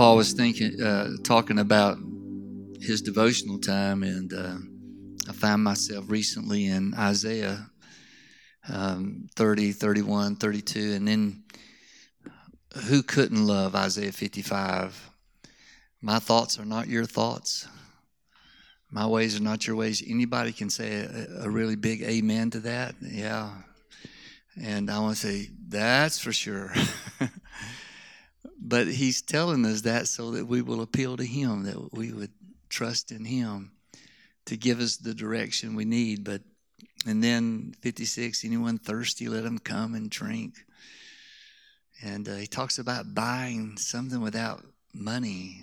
Paul was thinking, uh, talking about his devotional time, and uh, I found myself recently in Isaiah um, 30, 31, 32, and then who couldn't love Isaiah 55? My thoughts are not your thoughts. My ways are not your ways. Anybody can say a, a really big amen to that. Yeah. And I want to say, that's for sure. but he's telling us that so that we will appeal to him, that we would trust in him to give us the direction we need. But and then 56, anyone thirsty, let them come and drink. And uh, he talks about buying something without money.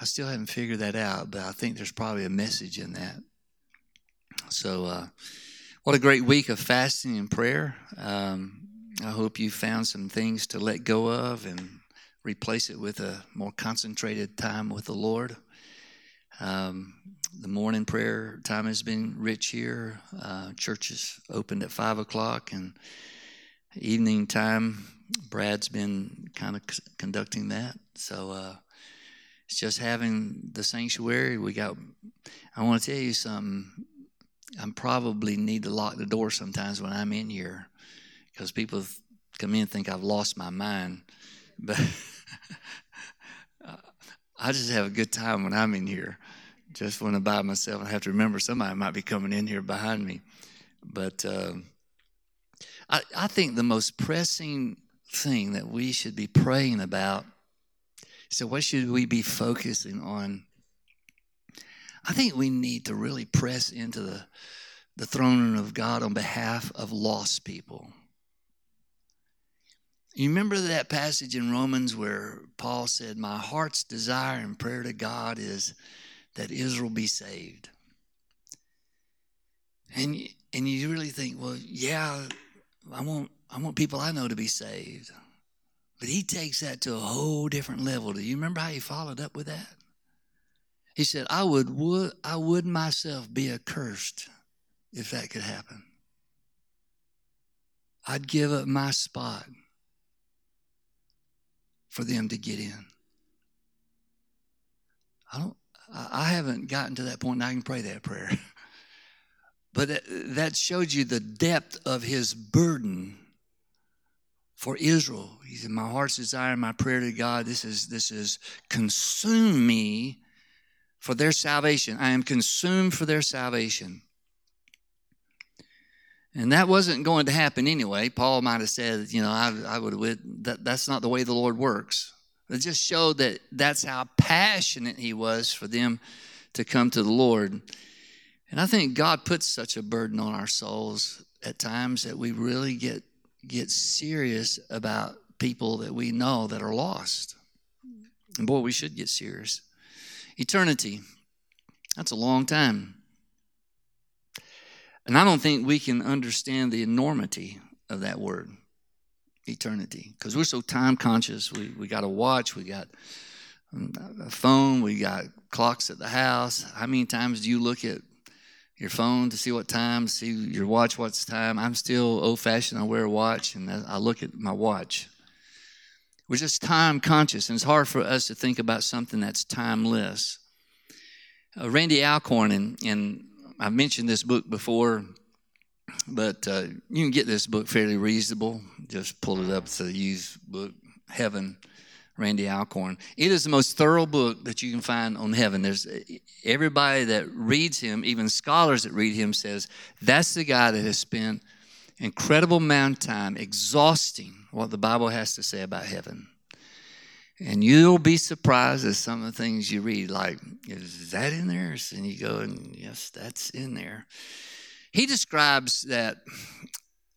I still haven't figured that out, but I think there's probably a message in that. So, uh, what a great week of fasting and prayer. Um, I hope you found some things to let go of and replace it with a more concentrated time with the Lord. Um, the morning prayer time has been rich here. Uh, church is opened at five o'clock, and evening time, Brad's been kind of c- conducting that. So uh, it's just having the sanctuary. We got. I want to tell you something. I probably need to lock the door sometimes when I'm in here because people come in and think I've lost my mind, but. I just have a good time when I'm in here. Just when I'm by myself, I have to remember somebody might be coming in here behind me. But uh, I, I think the most pressing thing that we should be praying about so what should we be focusing on? I think we need to really press into the, the throne of god on behalf of lost people you remember that passage in romans where paul said my heart's desire and prayer to god is that Israel be saved. And and you really think, well, yeah, I want I want people I know to be saved. But he takes that to a whole different level. Do you remember how he followed up with that? He said, I would, would I would myself be accursed if that could happen. I'd give up my spot for them to get in. I don't I haven't gotten to that point and I can pray that prayer. but that showed you the depth of his burden for Israel. He said, My heart's desire, my prayer to God, this is this is consume me for their salvation. I am consumed for their salvation. And that wasn't going to happen anyway. Paul might have said, you know, I, I would have, that, that's not the way the Lord works. It just showed that that's how passionate he was for them to come to the Lord. And I think God puts such a burden on our souls at times that we really get get serious about people that we know that are lost. And boy, we should get serious. Eternity. That's a long time. And I don't think we can understand the enormity of that word eternity because we're so time conscious. We, we got a watch, we got a phone, we got clocks at the house. How many times do you look at your phone to see what time, see your watch, what's time? I'm still old fashioned. I wear a watch and I look at my watch. We're just time conscious, and it's hard for us to think about something that's timeless. Uh, Randy Alcorn, and, and I've mentioned this book before, but uh, you can get this book fairly reasonable. Just pull it up. It's a used book, Heaven, Randy Alcorn. It is the most thorough book that you can find on heaven. There's everybody that reads him, even scholars that read him, says that's the guy that has spent incredible amount of time exhausting what the Bible has to say about heaven. And you'll be surprised at some of the things you read, like, is that in there? And you go, and yes, that's in there. He describes that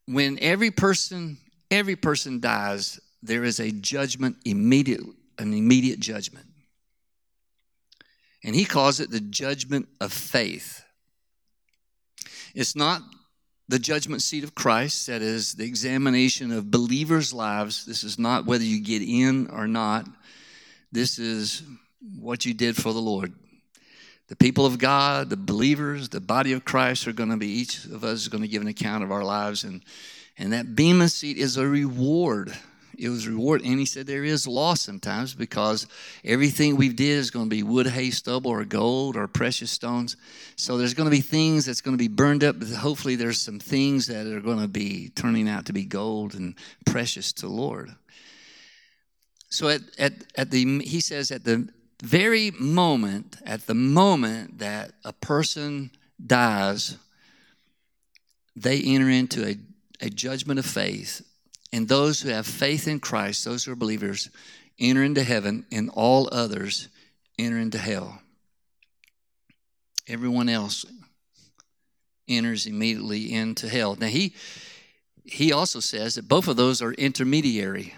when every person, every person dies, there is a judgment immediate, an immediate judgment. And he calls it the judgment of faith. It's not the judgment seat of Christ, that is the examination of believers' lives. This is not whether you get in or not. This is what you did for the Lord the people of God, the believers, the body of Christ are going to be, each of us is going to give an account of our lives. And, and that Bema seat is a reward. It was reward. And he said there is loss sometimes because everything we did is going to be wood, hay, stubble, or gold or precious stones. So there's going to be things that's going to be burned up. Hopefully there's some things that are going to be turning out to be gold and precious to the Lord. So at, at, at the he says at the very moment, at the moment that a person dies, they enter into a, a judgment of faith and those who have faith in Christ, those who are believers, enter into heaven, and all others enter into hell. Everyone else enters immediately into hell. Now he he also says that both of those are intermediary.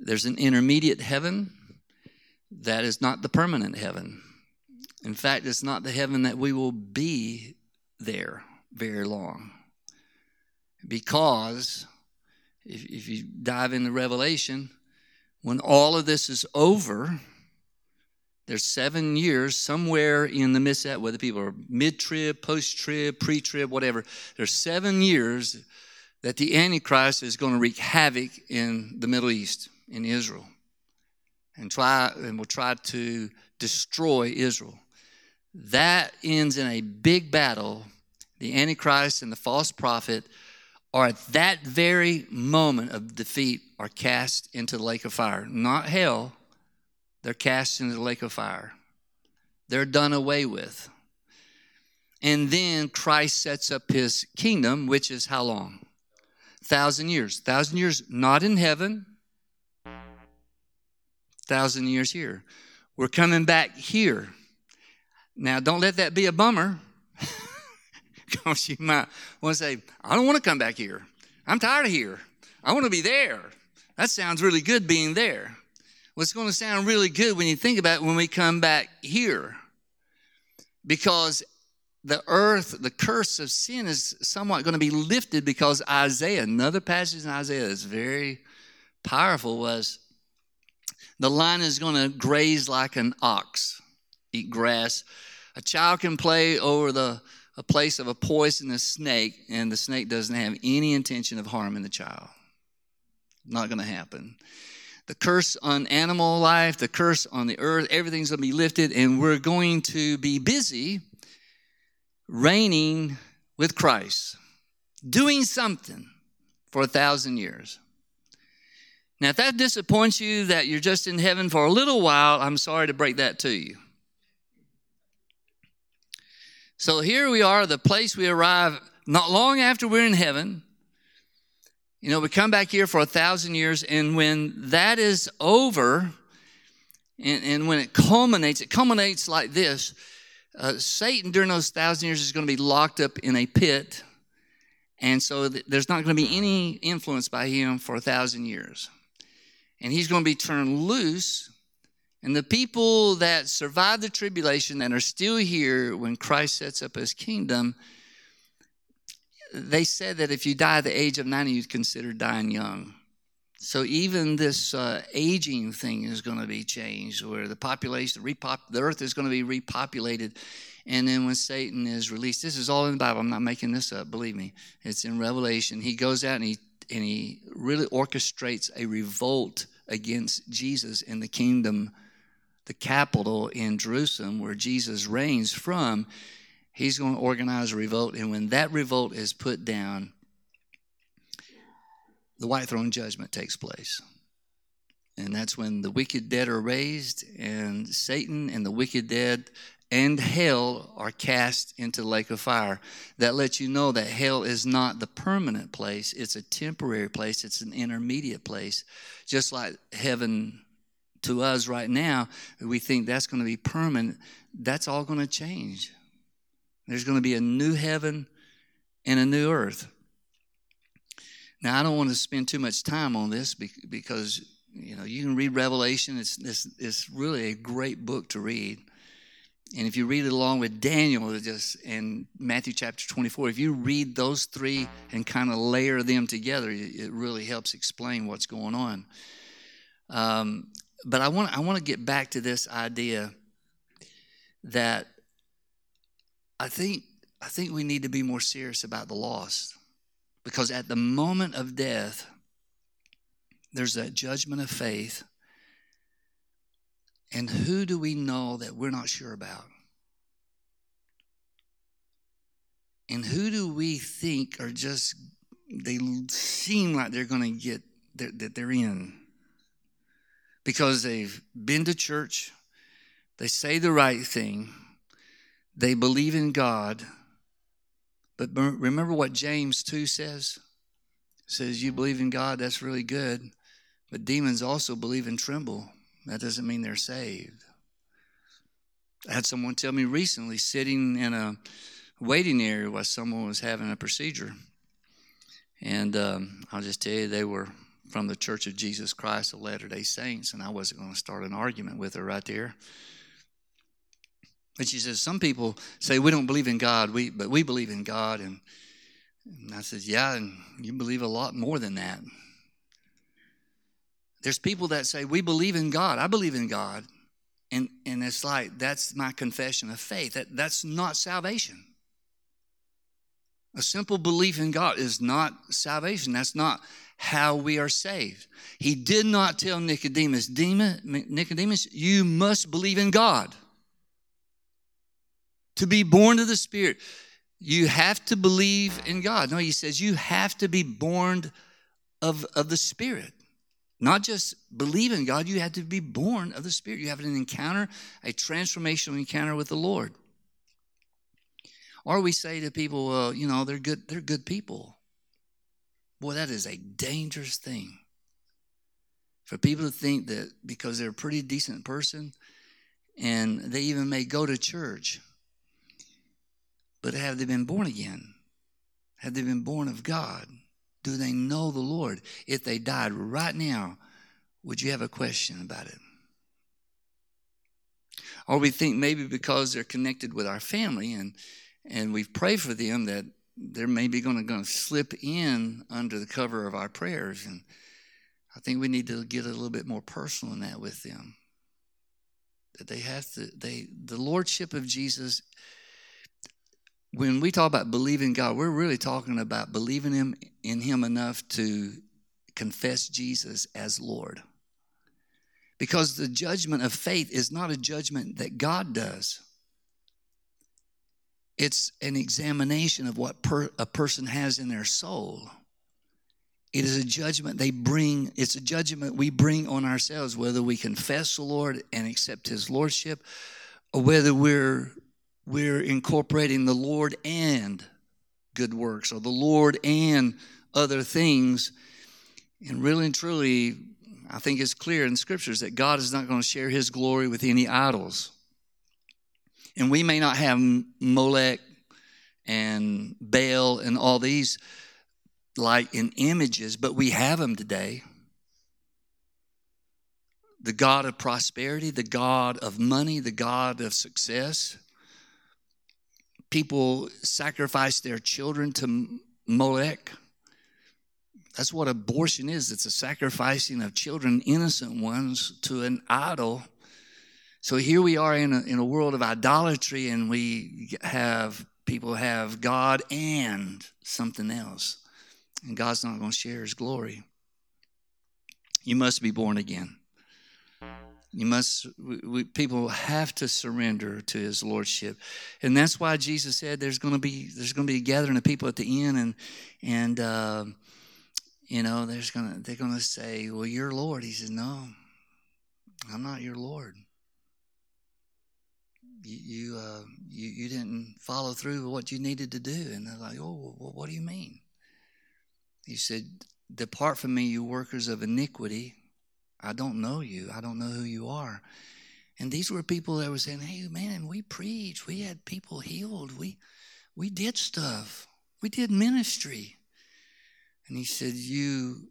There's an intermediate heaven that is not the permanent heaven. In fact, it's not the heaven that we will be there very long. Because if, if you dive into Revelation, when all of this is over, there's seven years somewhere in the midst of that, whether people are mid trib, post trib, pre trib, whatever. There's seven years that the Antichrist is going to wreak havoc in the Middle East, in Israel, and try and will try to destroy Israel. That ends in a big battle. The Antichrist and the false prophet are at that very moment of defeat are cast into the lake of fire. Not hell, they're cast into the lake of fire. They're done away with. And then Christ sets up his kingdom, which is how long? Thousand years. Thousand years not in heaven, thousand years here. We're coming back here. Now, don't let that be a bummer. Because you might want to say, I don't want to come back here. I'm tired of here. I want to be there. That sounds really good being there. Well, going to sound really good when you think about it when we come back here. Because the earth, the curse of sin is somewhat going to be lifted because Isaiah, another passage in Isaiah that's very powerful was the lion is going to graze like an ox, eat grass. A child can play over the a place of a poisonous snake, and the snake doesn't have any intention of harming the child. Not going to happen. The curse on animal life, the curse on the earth, everything's going to be lifted, and we're going to be busy reigning with Christ, doing something for a thousand years. Now, if that disappoints you that you're just in heaven for a little while, I'm sorry to break that to you. So here we are, the place we arrive not long after we're in heaven. You know, we come back here for a thousand years, and when that is over, and, and when it culminates, it culminates like this uh, Satan during those thousand years is going to be locked up in a pit, and so th- there's not going to be any influence by him for a thousand years. And he's going to be turned loose and the people that survive the tribulation that are still here when Christ sets up his kingdom, they said that if you die at the age of 90, you'd consider dying young. So even this uh, aging thing is going to be changed, where the population, the, repop- the earth is going to be repopulated. And then when Satan is released, this is all in the Bible. I'm not making this up. Believe me, it's in Revelation. He goes out and he and he really orchestrates a revolt against Jesus in the kingdom the capital in Jerusalem where Jesus reigns from, he's going to organize a revolt. And when that revolt is put down, the white throne judgment takes place. And that's when the wicked dead are raised, and Satan and the wicked dead and hell are cast into the lake of fire. That lets you know that hell is not the permanent place, it's a temporary place, it's an intermediate place. Just like heaven to us right now, we think that's going to be permanent. That's all going to change. There's going to be a new heaven and a new earth. Now, I don't want to spend too much time on this because you know you can read Revelation. It's it's, it's really a great book to read. And if you read it along with Daniel, just in Matthew chapter 24, if you read those three and kind of layer them together, it really helps explain what's going on. Um, but I want I want to get back to this idea that I think I think we need to be more serious about the lost because at the moment of death there's that judgment of faith. And who do we know that we're not sure about? And who do we think are just, they seem like they're going to get, that they're in? Because they've been to church, they say the right thing, they believe in God. But remember what James 2 says? It says, You believe in God, that's really good. But demons also believe and tremble. That doesn't mean they're saved. I had someone tell me recently, sitting in a waiting area while someone was having a procedure. And um, I'll just tell you, they were from the Church of Jesus Christ of Latter day Saints, and I wasn't going to start an argument with her right there. But she says, Some people say we don't believe in God, we, but we believe in God. And, and I said, Yeah, and you believe a lot more than that. There's people that say, We believe in God. I believe in God. And, and it's like, that's my confession of faith. That, that's not salvation. A simple belief in God is not salvation. That's not how we are saved. He did not tell Nicodemus, Nicodemus, you must believe in God. To be born of the Spirit, you have to believe in God. No, he says you have to be born of, of the Spirit. Not just believe in God, you have to be born of the Spirit. You have an encounter, a transformational encounter with the Lord. Or we say to people, well, you know, they're good, they're good people. Boy, that is a dangerous thing. For people to think that because they're a pretty decent person and they even may go to church, but have they been born again? Have they been born of God? Do they know the Lord? If they died right now, would you have a question about it? Or we think maybe because they're connected with our family and and we've prayed for them that they're maybe going to, slip in under the cover of our prayers. And I think we need to get a little bit more personal in that with them. That they have to, they, the Lordship of Jesus when we talk about believing God, we're really talking about believing him in him enough to confess Jesus as Lord. Because the judgment of faith is not a judgment that God does. It's an examination of what per, a person has in their soul. It is a judgment they bring, it's a judgment we bring on ourselves, whether we confess the Lord and accept his lordship, or whether we're we're incorporating the Lord and good works or the Lord and other things. And really and truly, I think it's clear in scriptures that God is not going to share his glory with any idols. And we may not have Molech and Baal and all these like in images, but we have them today. The God of prosperity, the God of money, the God of success people sacrifice their children to Molech. That's what abortion is it's a sacrificing of children, innocent ones, to an idol. So here we are in a, in a world of idolatry, and we have people have God and something else. And God's not going to share his glory. You must be born again. You must, we, people have to surrender to His lordship, and that's why Jesus said there's going to be there's going to be a gathering of people at the end, and and uh, you know there's gonna they're going to say, "Well, you're Lord." He says, "No, I'm not your Lord. You you, uh, you you didn't follow through with what you needed to do." And they're like, "Oh, well, what do you mean?" He said, "Depart from me, you workers of iniquity." I don't know you. I don't know who you are. And these were people that were saying, Hey, man, we preached. We had people healed. We, we did stuff. We did ministry. And he said, You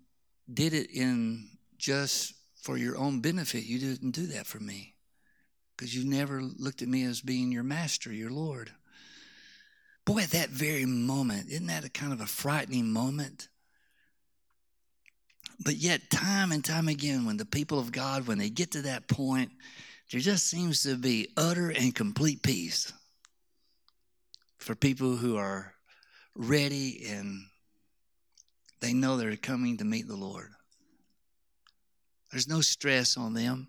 did it in just for your own benefit. You didn't do that for me because you've never looked at me as being your master, your Lord. Boy, at that very moment, isn't that a kind of a frightening moment? But yet, time and time again, when the people of God, when they get to that point, there just seems to be utter and complete peace for people who are ready and they know they're coming to meet the Lord. There's no stress on them.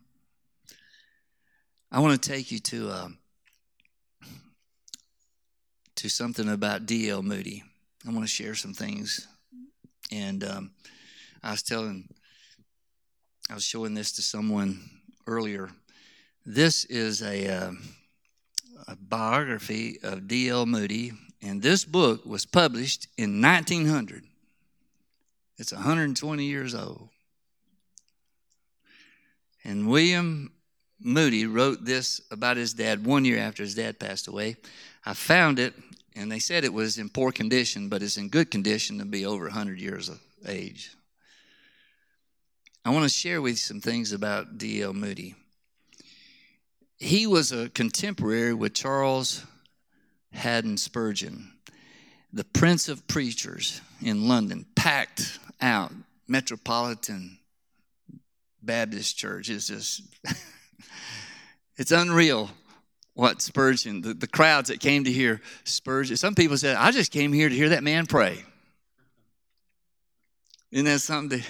I want to take you to uh, to something about D.L. Moody. I want to share some things, and um, I was telling, I was showing this to someone earlier. This is a, uh, a biography of D.L. Moody, and this book was published in 1900. It's 120 years old. And William Moody wrote this about his dad one year after his dad passed away. I found it, and they said it was in poor condition, but it's in good condition to be over 100 years of age. I want to share with you some things about D.L. Moody. He was a contemporary with Charles Haddon Spurgeon, the prince of preachers in London, packed out Metropolitan Baptist Church. It's just, it's unreal what Spurgeon, the, the crowds that came to hear Spurgeon. Some people said, I just came here to hear that man pray. Isn't that something? To,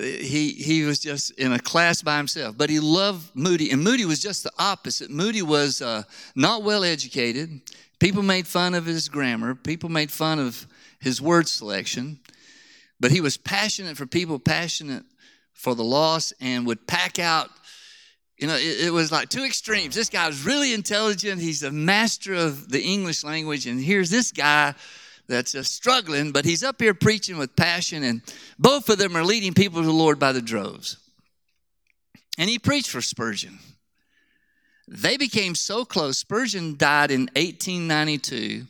he, he was just in a class by himself, but he loved Moody, and Moody was just the opposite. Moody was uh, not well educated. People made fun of his grammar, people made fun of his word selection, but he was passionate for people, passionate for the lost, and would pack out you know, it, it, was like two extremes. This guy was really intelligent. He's a master of the English language. And here's this guy that's struggling, but he's up here preaching with passion. And both of them are leading people to the Lord by the droves. And he preached for Spurgeon. They became so close. Spurgeon died in 1892.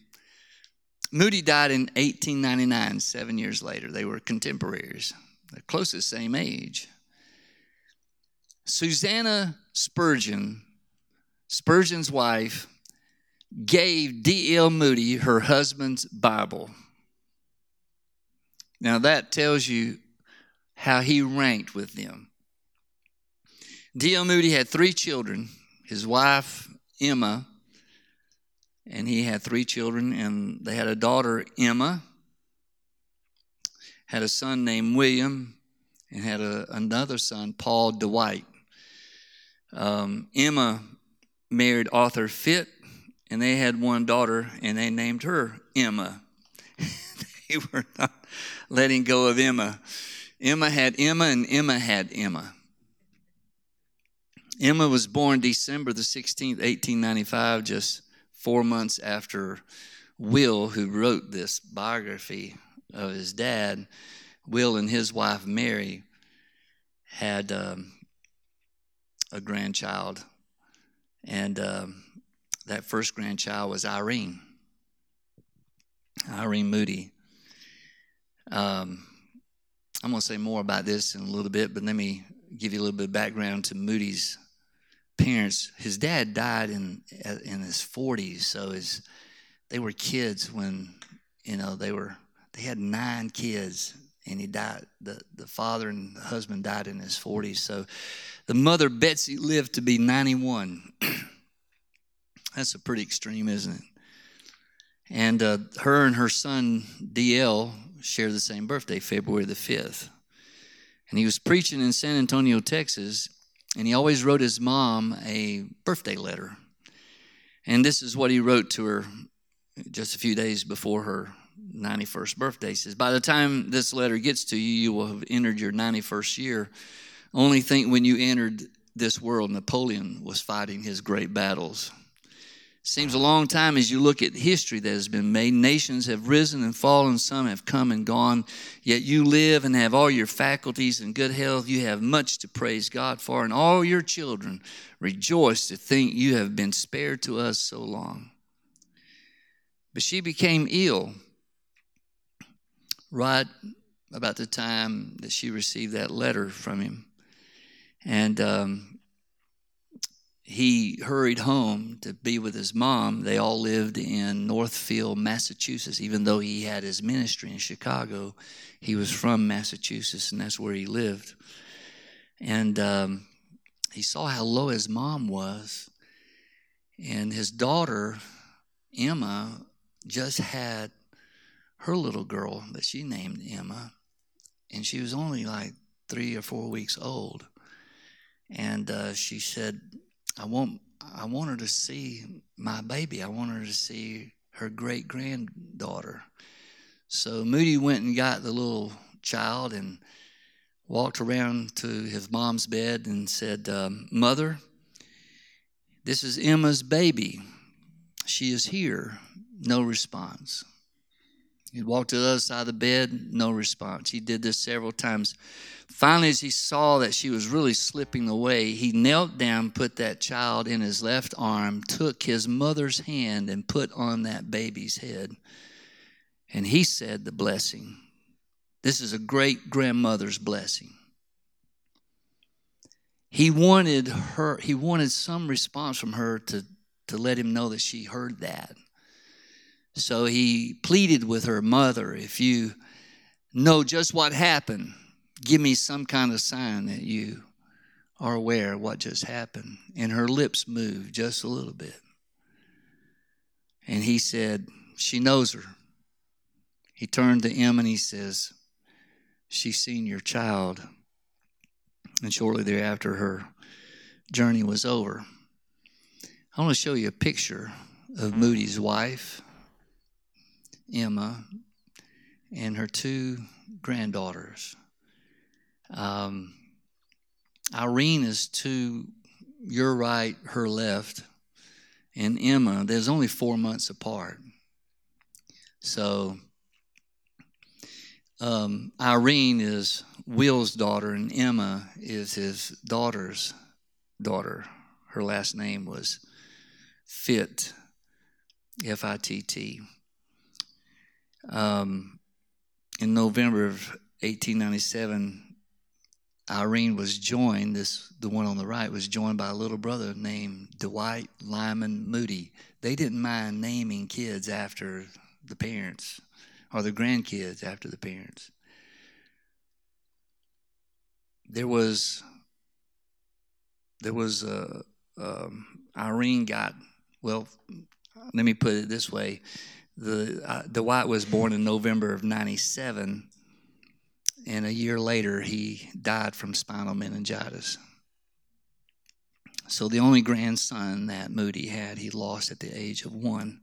Moody died in 1899, seven years later. They were contemporaries, the same age. Susannah Spurgeon, Spurgeon's wife, gave D.L. Moody her husband's Bible. Now that tells you how he ranked with them. D.L. Moody had three children his wife, Emma, and he had three children, and they had a daughter, Emma, had a son named William, and had a, another son, Paul Dwight. Um, Emma married Arthur Fitt, and they had one daughter, and they named her Emma. they were not letting go of Emma. Emma had Emma, and Emma had Emma. Emma was born December the 16th, 1895, just four months after Will, who wrote this biography of his dad, Will and his wife Mary had um, a grandchild, and um, that first grandchild was Irene, Irene Moody. Um, I'm going to say more about this in a little bit, but let me give you a little bit of background to Moody's parents. His dad died in in his 40s, so his they were kids when you know they were they had nine kids and he died. The, the father and the husband died in his 40s. So the mother, Betsy, lived to be 91. That's a pretty extreme, isn't it? And uh, her and her son, DL, share the same birthday, February the 5th. And he was preaching in San Antonio, Texas, and he always wrote his mom a birthday letter. And this is what he wrote to her just a few days before her 91st birthday. He says, By the time this letter gets to you, you will have entered your 91st year. Only think when you entered this world, Napoleon was fighting his great battles. Seems a long time as you look at history that has been made. Nations have risen and fallen, some have come and gone. Yet you live and have all your faculties and good health. You have much to praise God for, and all your children rejoice to think you have been spared to us so long. But she became ill right about the time that she received that letter from him. And um, he hurried home to be with his mom. They all lived in Northfield, Massachusetts. Even though he had his ministry in Chicago, he was from Massachusetts, and that's where he lived. And um, he saw how low his mom was. And his daughter, Emma, just had her little girl that she named Emma, and she was only like three or four weeks old. And uh, she said, I want, I want her to see my baby. I want her to see her great granddaughter. So Moody went and got the little child and walked around to his mom's bed and said, um, Mother, this is Emma's baby. She is here. No response. He walked to the other side of the bed, no response. He did this several times. Finally, as he saw that she was really slipping away, he knelt down, put that child in his left arm, took his mother's hand, and put on that baby's head. And he said the blessing. This is a great grandmother's blessing. He wanted her, he wanted some response from her to, to let him know that she heard that. So he pleaded with her mother, if you know just what happened, give me some kind of sign that you are aware of what just happened. And her lips moved just a little bit. And he said, She knows her. He turned to Em and he says, She's seen your child. And shortly thereafter, her journey was over. I want to show you a picture of Moody's wife Emma, and her two granddaughters. Um, Irene is to your right, her left, and Emma, there's only four months apart. So um, Irene is Will's daughter, and Emma is his daughter's daughter. Her last name was Fitt, F I T T. Um, in November of 1897, Irene was joined, this the one on the right was joined by a little brother named Dwight Lyman Moody. They didn't mind naming kids after the parents or the grandkids after the parents. There was there was uh, um, Irene got well. Let me put it this way: the uh, Dwight was born in November of '97, and a year later he died from spinal meningitis. So the only grandson that Moody had, he lost at the age of one.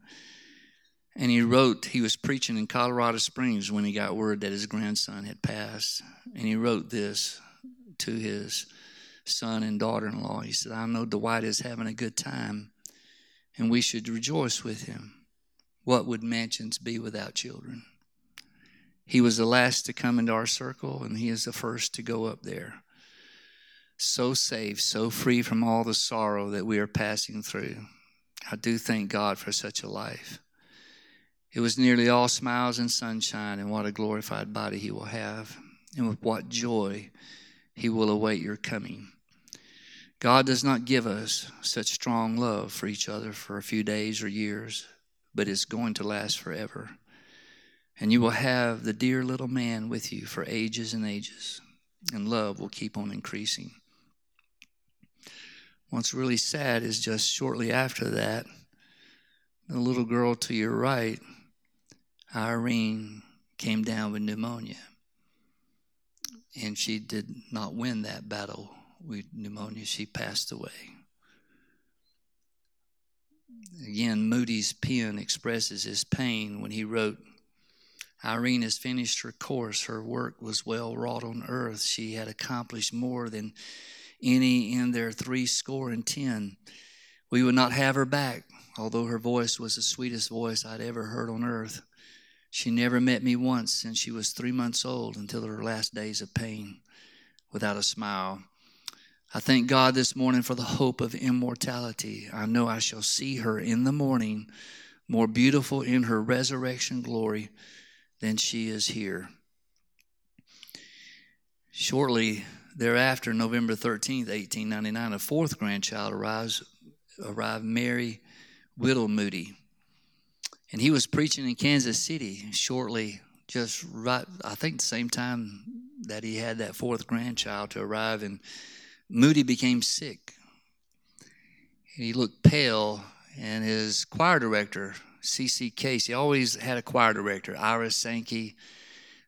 And he wrote, he was preaching in Colorado Springs when he got word that his grandson had passed. And he wrote this to his son and daughter in law. He said, I know Dwight is having a good time, and we should rejoice with him. What would mansions be without children? He was the last to come into our circle, and he is the first to go up there. So safe, so free from all the sorrow that we are passing through. I do thank God for such a life. It was nearly all smiles and sunshine, and what a glorified body he will have, and with what joy he will await your coming. God does not give us such strong love for each other for a few days or years, but it's going to last forever. And you will have the dear little man with you for ages and ages, and love will keep on increasing. What's really sad is just shortly after that, the little girl to your right, Irene, came down with pneumonia. And she did not win that battle with pneumonia. She passed away. Again, Moody's pen expresses his pain when he wrote, Irene has finished her course. Her work was well wrought on earth. She had accomplished more than any in their three score and ten. We would not have her back, although her voice was the sweetest voice I'd ever heard on earth. She never met me once since she was three months old until her last days of pain without a smile. I thank God this morning for the hope of immortality. I know I shall see her in the morning, more beautiful in her resurrection glory than she is here. Shortly thereafter, November 13th, 1899, a fourth grandchild arrives, arrived, Mary Whittle Moody. And he was preaching in Kansas City shortly, just right, I think the same time that he had that fourth grandchild to arrive. And Moody became sick. He looked pale, and his choir director, C.C. Case, he always had a choir director, Ira Sankey.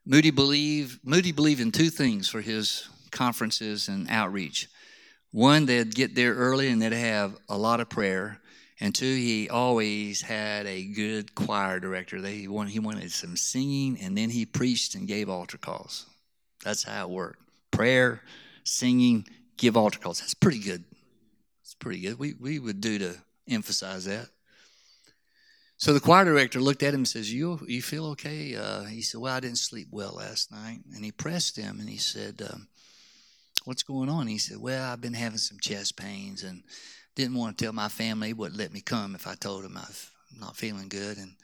Moody believed, Moody believed in two things for his conferences and outreach. One, they'd get there early and they'd have a lot of prayer. And two, he always had a good choir director. They wanted, he wanted some singing, and then he preached and gave altar calls. That's how it worked. Prayer, singing, give altar calls. That's pretty good. It's pretty good. We, we would do to emphasize that. So the choir director looked at him and says, "You you feel okay?" Uh, he said, "Well, I didn't sleep well last night." And he pressed him and he said, um, "What's going on?" He said, "Well, I've been having some chest pains and didn't want to tell my family. wouldn't let me come if I told them I'm not feeling good." And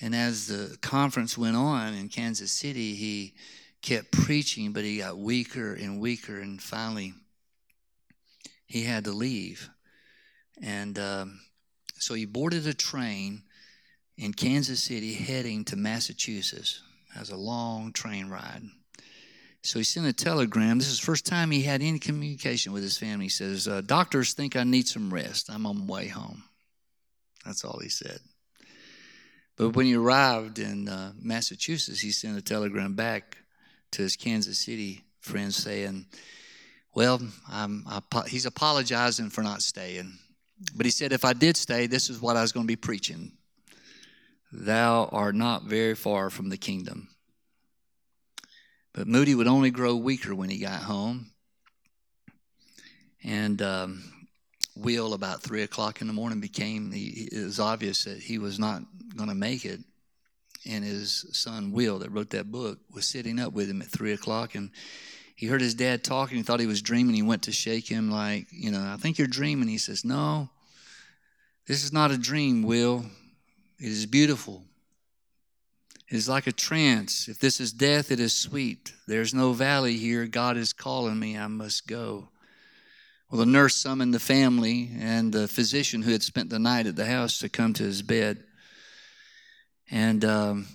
and as the conference went on in Kansas City, he kept preaching, but he got weaker and weaker, and finally he had to leave. And um, so he boarded a train in Kansas City heading to Massachusetts. That was a long train ride. So he sent a telegram. This is the first time he had any communication with his family. He says, uh, Doctors think I need some rest. I'm on my way home. That's all he said. But when he arrived in uh, Massachusetts, he sent a telegram back to his Kansas City friends saying, Well, I, he's apologizing for not staying. But he said, If I did stay, this is what I was going to be preaching Thou art not very far from the kingdom. But Moody would only grow weaker when he got home. And um, Will, about three o'clock in the morning, became, he, it was obvious that he was not going to make it. And his son, Will, that wrote that book, was sitting up with him at three o'clock. And he heard his dad talking. He thought he was dreaming. He went to shake him, like, you know, I think you're dreaming. He says, No, this is not a dream, Will. It is beautiful. It is like a trance. If this is death, it is sweet. There's no valley here. God is calling me. I must go. Well, the nurse summoned the family and the physician who had spent the night at the house to come to his bed. And um,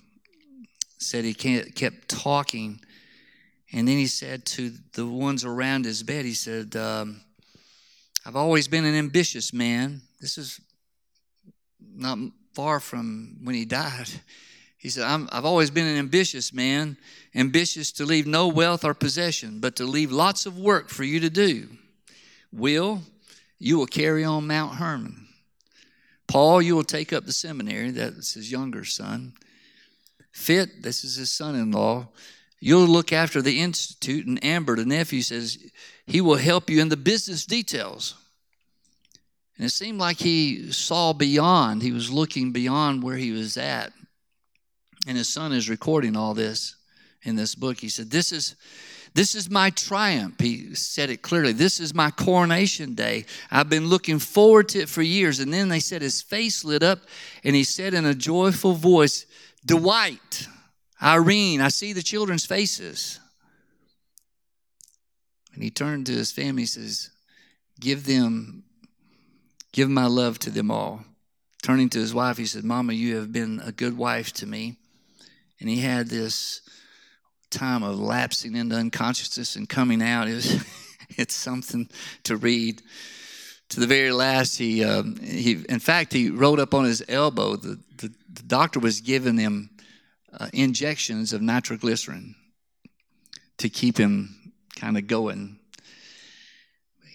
said he kept talking. And then he said to the ones around his bed, he said, um, I've always been an ambitious man. This is not far from when he died. He said, i have always been an ambitious man, ambitious to leave no wealth or possession, but to leave lots of work for you to do. Will, you will carry on Mount Hermon. Paul, you will take up the seminary. That's his younger son. Fitt, this is his son in law. You'll look after the institute. And Ambert, the nephew, says he will help you in the business details. And it seemed like he saw beyond, he was looking beyond where he was at. And his son is recording all this in this book. He said, This is this is my triumph. He said it clearly. This is my coronation day. I've been looking forward to it for years. And then they said his face lit up and he said in a joyful voice, Dwight, Irene, I see the children's faces. And he turned to his family and says, Give them Give my love to them all. Turning to his wife, he said, Mama, you have been a good wife to me. And he had this time of lapsing into unconsciousness and coming out. is it's something to read. To the very last, he, um, he in fact, he wrote up on his elbow. The, the, the doctor was giving him uh, injections of nitroglycerin to keep him kind of going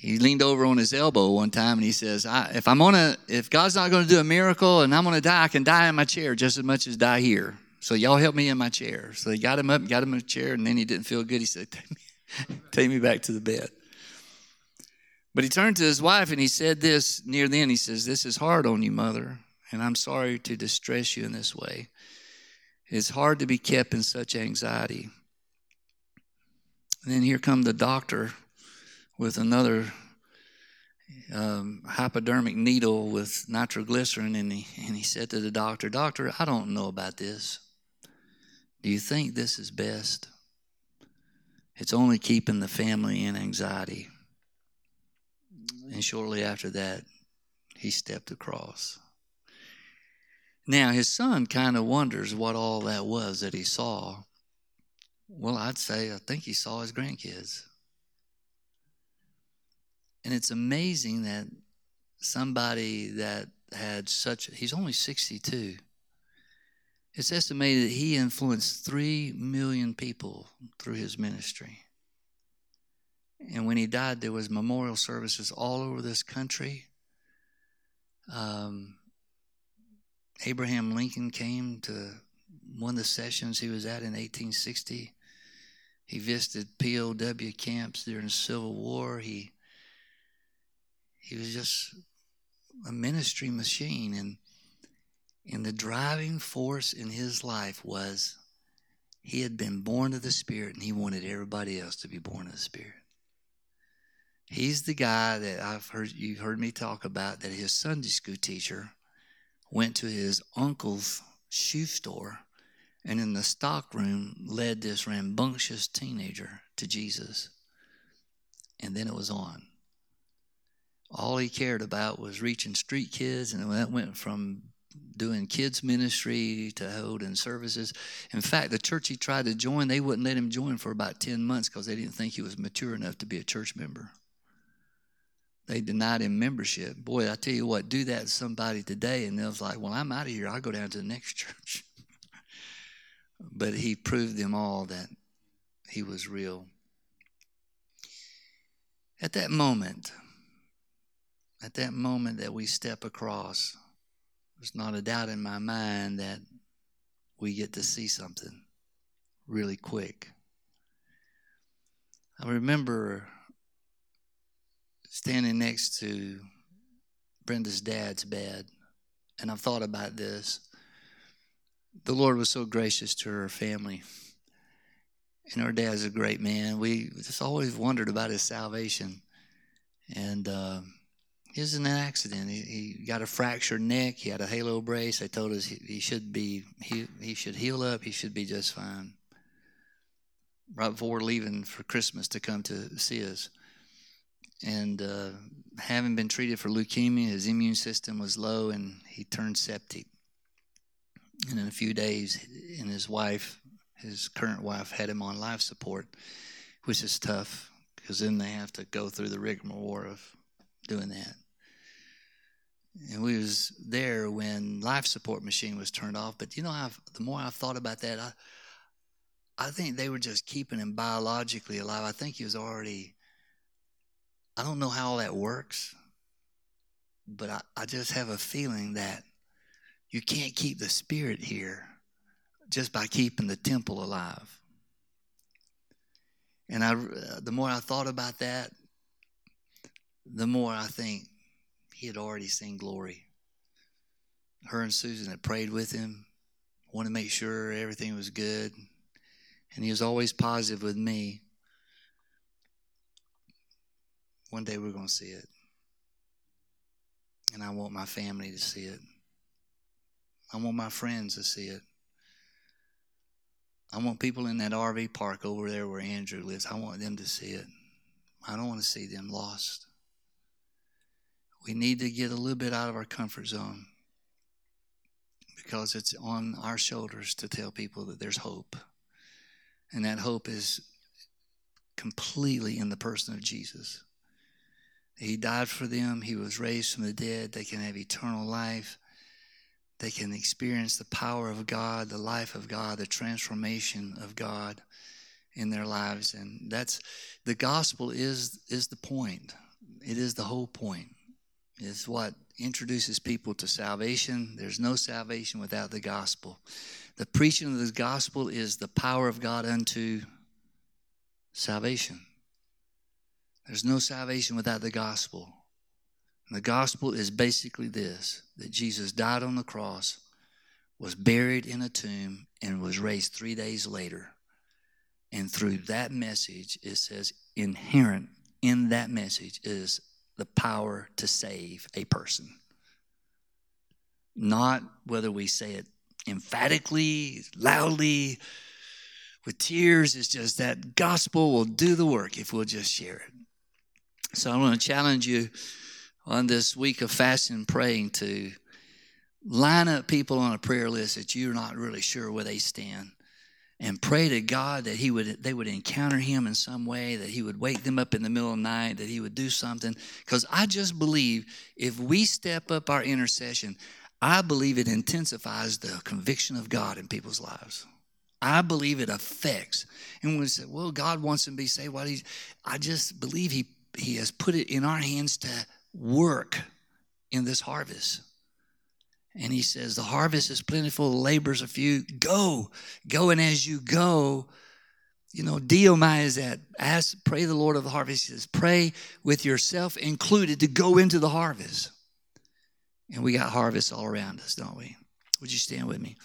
he leaned over on his elbow one time and he says, "If I'm gonna, if God's not gonna do a miracle and I'm gonna die, I can die in my chair just as much as die here. So y'all help me in my chair." So they got him up, got him in a chair, and then he didn't feel good. He said, "Take me, take me back to the bed." But he turned to his wife and he said this near then. He says, "This is hard on you, mother, and I'm sorry to distress you in this way. It's hard to be kept in such anxiety." And then here come the doctor with another um, hypodermic needle with nitroglycerin, and he, and he said to the doctor, Doctor, I don't know about this. Do you think this is best? It's only keeping the family in anxiety. And shortly after that, he stepped across. Now, his son kind of wonders what all that was that he saw. Well, I'd say I think he saw his grandkids. And it's amazing that somebody that had such, he's only 62. It's estimated that he influenced 3 million people through his ministry. And when he died, there was memorial services all over this country. Um, Abraham Lincoln came to one of the sessions he was at in 1860. He visited POW camps during the Civil War. He he was just a ministry machine, and and the driving force in his life was he had been born of the Spirit, and he wanted everybody else to be born of the Spirit. He's the guy that I've heard you've heard me talk about that his Sunday school teacher went to his uncle's shoe store and in the stock room led this rambunctious teenager to Jesus. And then it was on. All he cared about was reaching street kids, and that went from doing kids ministry to holding services. In fact, the church he tried to join, they wouldn't let him join for about 10 months because they didn't think he was mature enough to be a church member. They denied him membership. Boy, I tell you what, do that to somebody today, and they'll like, well, I'm out of here. I'll go down to the next church. but he proved them all that he was real. At that moment, at that moment that we step across, there's not a doubt in my mind that we get to see something really quick. I remember standing next to Brenda's dad's bed, and I've thought about this. The Lord was so gracious to her family. And her dad's a great man. We just always wondered about his salvation. And uh, he was in an accident. He, he, got a fractured neck. He had a halo brace. They told us he, he should be he, he should heal up. He should be just fine. Right before leaving for Christmas to come to see us and uh, having been treated for leukemia, his immune system was low, and he turned septic. And in a few days, and his wife, his current wife, had him on life support, which is tough because then they have to go through the rigmarole of doing that. And we was there when life support machine was turned off. But you know, I've, the more I've thought about that, I, I think they were just keeping him biologically alive. I think he was already I don't know how all that works, but I, I just have a feeling that you can't keep the spirit here just by keeping the temple alive. And I, uh, the more I thought about that, the more I think he had already seen glory. Her and Susan had prayed with him, wanted to make sure everything was good. And he was always positive with me. One day we're going to see it. And I want my family to see it. I want my friends to see it. I want people in that RV park over there where Andrew lives, I want them to see it. I don't want to see them lost. We need to get a little bit out of our comfort zone because it's on our shoulders to tell people that there's hope. And that hope is completely in the person of Jesus. He died for them. He was raised from the dead. They can have eternal life. They can experience the power of God, the life of God, the transformation of God in their lives. And that's the gospel is is the point. It is the whole point. It's what introduces people to salvation. There's no salvation without the gospel. The preaching of the gospel is the power of God unto salvation. There's no salvation without the gospel. And the gospel is basically this that Jesus died on the cross, was buried in a tomb, and was raised three days later. And through that message, it says inherent in that message is the power to save a person. Not whether we say it emphatically, loudly, with tears, it's just that gospel will do the work if we'll just share it. So I want to challenge you on this week of fasting and praying to line up people on a prayer list that you're not really sure where they stand and pray to God that he would they would encounter him in some way that he would wake them up in the middle of the night that he would do something cuz I just believe if we step up our intercession I believe it intensifies the conviction of God in people's lives I believe it affects. And when we say, well, God wants them to be saved, why he, I just believe he, he has put it in our hands to work in this harvest. And he says, The harvest is plentiful, the laborers are few. Go, go, and as you go, you know, deomai is that. Ask, pray the Lord of the harvest. He says, pray with yourself included to go into the harvest. And we got harvests all around us, don't we? Would you stand with me?